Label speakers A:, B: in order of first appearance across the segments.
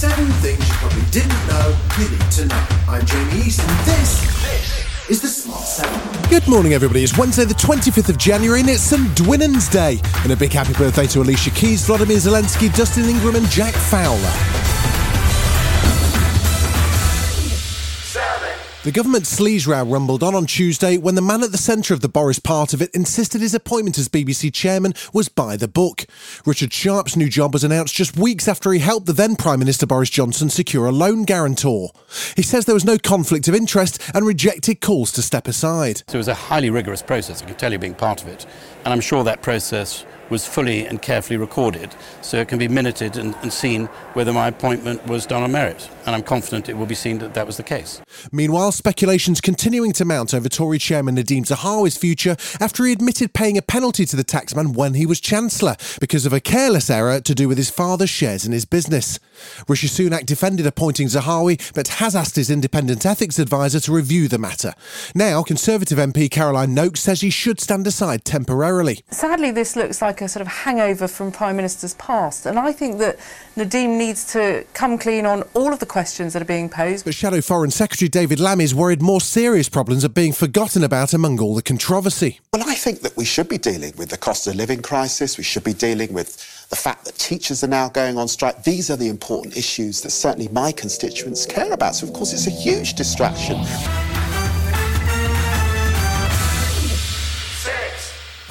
A: Seven things you probably didn't know you need to know. I'm Jamie East, and this is the Smart Seven.
B: Good morning, everybody. It's Wednesday, the 25th of January, and it's St. Dwynwen's Day. And a big happy birthday to Alicia Keys, Vladimir Zelensky, Dustin Ingram, and Jack Fowler. The government sleaze row rumbled on on Tuesday when the man at the centre of the Boris part of it insisted his appointment as BBC chairman was by the book. Richard Sharp's new job was announced just weeks after he helped the then Prime Minister Boris Johnson secure a loan guarantor. He says there was no conflict of interest and rejected calls to step aside.
C: So it was a highly rigorous process, I can tell you being part of it. And I'm sure that process was fully and carefully recorded so it can be minuted and, and seen whether my appointment was done on merit. And I'm confident it will be seen that that was the case.
B: Meanwhile, speculations continuing to mount over Tory chairman Nadhim Zahawi's future after he admitted paying a penalty to the taxman when he was Chancellor because of a careless error to do with his father's shares in his business. Rishi Sunak defended appointing Zahawi but has asked his independent ethics advisor to review the matter. Now, Conservative MP Caroline Nokes says he should stand aside temporarily.
D: Sadly, this looks like a sort of hangover from Prime Minister's past, and I think that Nadhim needs to come clean on all of the questions that are being posed.
B: But Shadow Foreign Secretary David Lammy is worried more serious problems are being forgotten about among all the controversy.
E: Well, I think that we should be dealing with the cost of living crisis. We should be dealing with the fact that teachers are now going on strike. These are the important issues that certainly my constituents care about. So, of course, it's a huge distraction.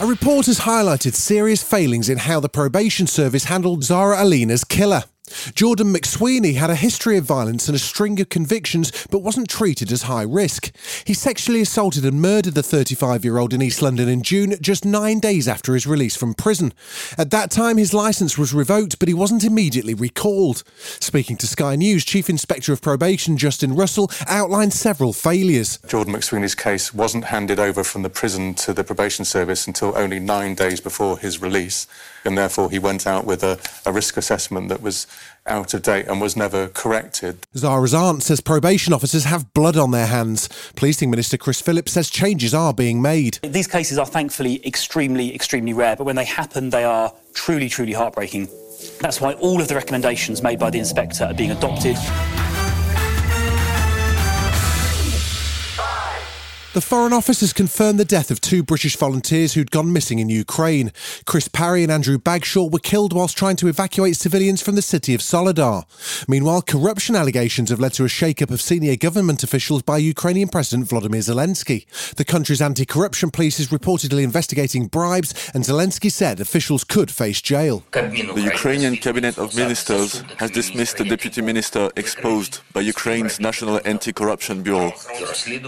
B: A report has highlighted serious failings in how the probation service handled Zara Aleena's killer. Jordan McSweeney had a history of violence and a string of convictions, but wasn't treated as high risk. He sexually assaulted and murdered the 35 year old in East London in June, just nine days after his release from prison. At that time, his licence was revoked, but he wasn't immediately recalled. Speaking to Sky News, Chief Inspector of Probation Justin Russell outlined several failures.
F: Jordan McSweeney's case wasn't handed over from the prison to the probation service until only nine days before his release, and therefore he went out with a, a risk assessment that was out of date and was never corrected.
B: Zara's aunt says probation officers have blood on their hands. Policing Minister Chris Philp says changes are being made.
G: These cases are thankfully extremely, extremely rare, but when they happen, they are truly, truly heartbreaking. That's why all of the recommendations made by the inspector are being adopted.
B: The Foreign Office has confirmed the death of two British volunteers who'd gone missing in Ukraine. Chris Parry and Andrew Bagshaw were killed whilst trying to evacuate civilians from the city of Soledar. Meanwhile, corruption allegations have led to a shake-up of senior government officials by Ukrainian President Volodymyr Zelensky. The country's anti-corruption police is reportedly investigating bribes, and Zelensky said officials could face jail.
H: The Ukrainian Cabinet of Ministers has dismissed the deputy minister exposed by Ukraine's National Anti-Corruption Bureau.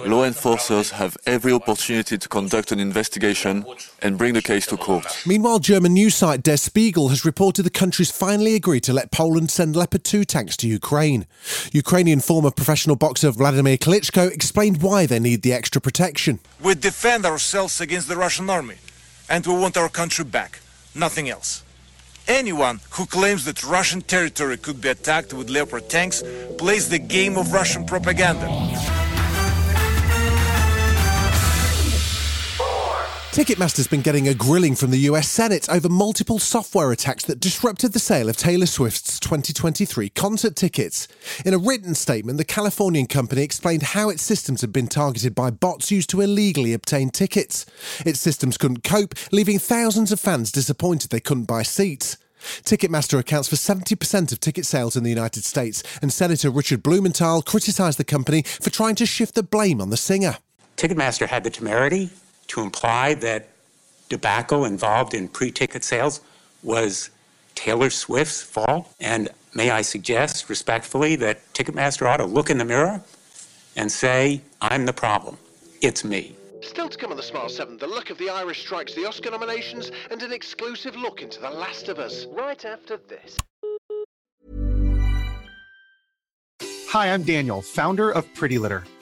H: Law enforcers have every opportunity to conduct an investigation and bring the case to court.
B: Meanwhile, German news site Der Spiegel has reported the country's finally agreed to let Poland send Leopard 2 tanks to Ukraine. Ukrainian former professional boxer Vladimir Klitschko explained why they need the extra protection.
I: We defend ourselves against the Russian army, and we want our country back, nothing else. Anyone who claims that Russian territory could be attacked with Leopard tanks plays the game of Russian propaganda.
B: Ticketmaster's been getting a grilling from the US Senate over multiple software attacks that disrupted the sale of Taylor Swift's 2023 concert tickets. In a written statement, the Californian company explained how its systems had been targeted by bots used to illegally obtain tickets. Its systems couldn't cope, leaving thousands of fans disappointed they couldn't buy seats. Ticketmaster accounts for 70% of ticket sales in the United States, and Senator Richard Blumenthal criticised the company for trying to shift the blame on the singer.
J: Ticketmaster had the temerity to imply that tobacco involved in pre ticket sales was Taylor Swift's fault. And may I suggest respectfully that Ticketmaster ought to look in the mirror and say, I'm the problem. It's me.
B: Still to come on the Smart 7, the luck of the Irish strikes the Oscar nominations and an exclusive look into The Last of Us. Right after this.
K: Hi, I'm Daniel, founder of Pretty Litter.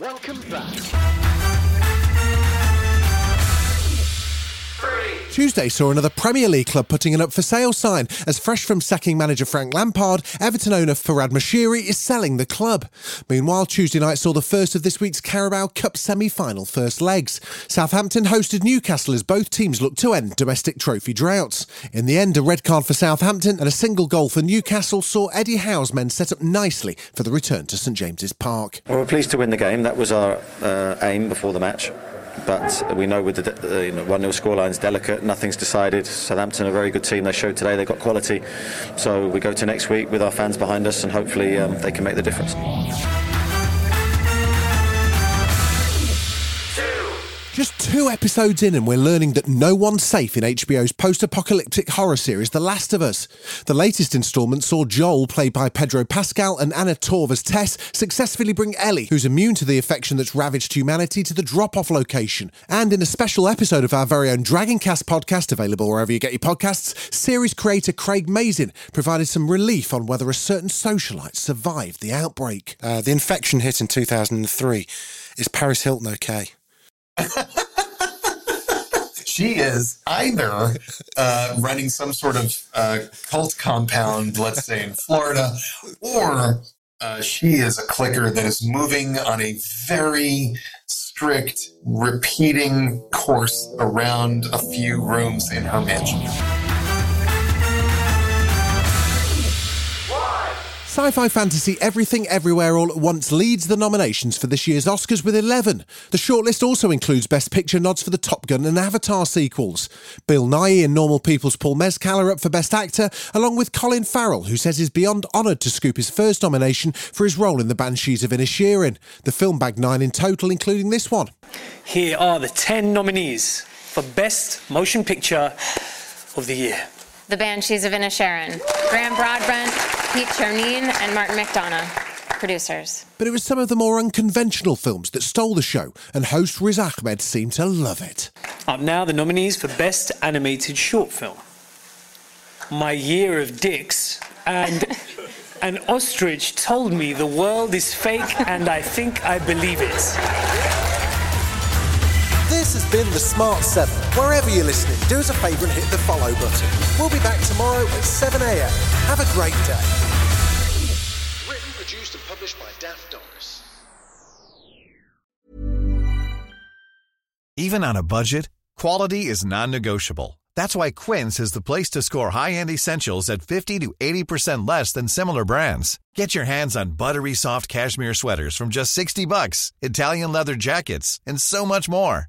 B: Welcome back. Tuesday saw another Premier League club putting an up for sale sign as fresh from sacking manager Frank Lampard, Everton owner Farhad Moshiri is selling the club. Meanwhile, Tuesday night saw the first of this week's Carabao Cup semi-final first legs. Southampton hosted Newcastle as both teams looked to end domestic trophy droughts. In the end, a red card for Southampton and a single goal for Newcastle saw Eddie Howe's men set up nicely for the return to St James's Park.
L: Well, we're pleased to win the game. That was our uh, aim before the match but we know with the uh, you know, 1 0 scoreline's delicate, nothing's decided. Southampton are a very good team, they showed today they've got quality. So we go to next week with our fans behind us and hopefully um, they can make the difference.
B: Just two episodes in, and we're learning that no one's safe in HBO's post apocalyptic horror series, The Last of Us. The latest instalment saw Joel, played by Pedro Pascal, and Anna Torv as Tess, successfully bring Ellie, who's immune to the infection that's ravaged humanity, to the drop off location. And in a special episode of our very own Dragoncast podcast, available wherever you get your podcasts, series creator Craig Mazin provided some relief on whether a certain socialite survived the outbreak.
M: Uh, the infection hit in 2003. Is Paris Hilton okay?
N: She is either uh, running some sort of uh, cult compound, let's say in Florida, or uh, she is a clicker that is moving on a very strict, repeating course around a few rooms in her mansion.
B: Sci fi fantasy Everything Everywhere All at Once leads the nominations for this year's Oscars with 11. The shortlist also includes Best Picture nods for the Top Gun and Avatar sequels. Bill Nighy and Normal People's Paul Mescal are up for Best Actor, along with Colin Farrell, who says he's beyond honoured to scoop his first nomination for his role in The Banshees of Inisherin. The film bagged nine in total, including this one.
O: Here are the 10 nominees for Best Motion Picture of the Year.
P: The Banshees of Inisherin. Graham Broadbent, Pete Czernin, and Martin McDonagh. Producers.
B: But it was some of the more unconventional films that stole the show, and host Riz Ahmed seemed to love it.
O: Up now, the nominees for Best Animated Short Film My Year of Dicks and An Ostrich Told Me the World is Fake and I Think I Believe It.
B: This has been The Smart 7. Wherever you're listening, do us a favour and hit the follow button. We'll be back tomorrow at 7am. Have a great day. Written, produced and published by Daft Doris.
Q: Even on a budget, quality is non-negotiable. That's why Quince is the place to score high-end essentials at 50 to 80% less than similar brands. Get your hands on buttery soft cashmere sweaters from just 60 bucks, Italian leather jackets, and so much more.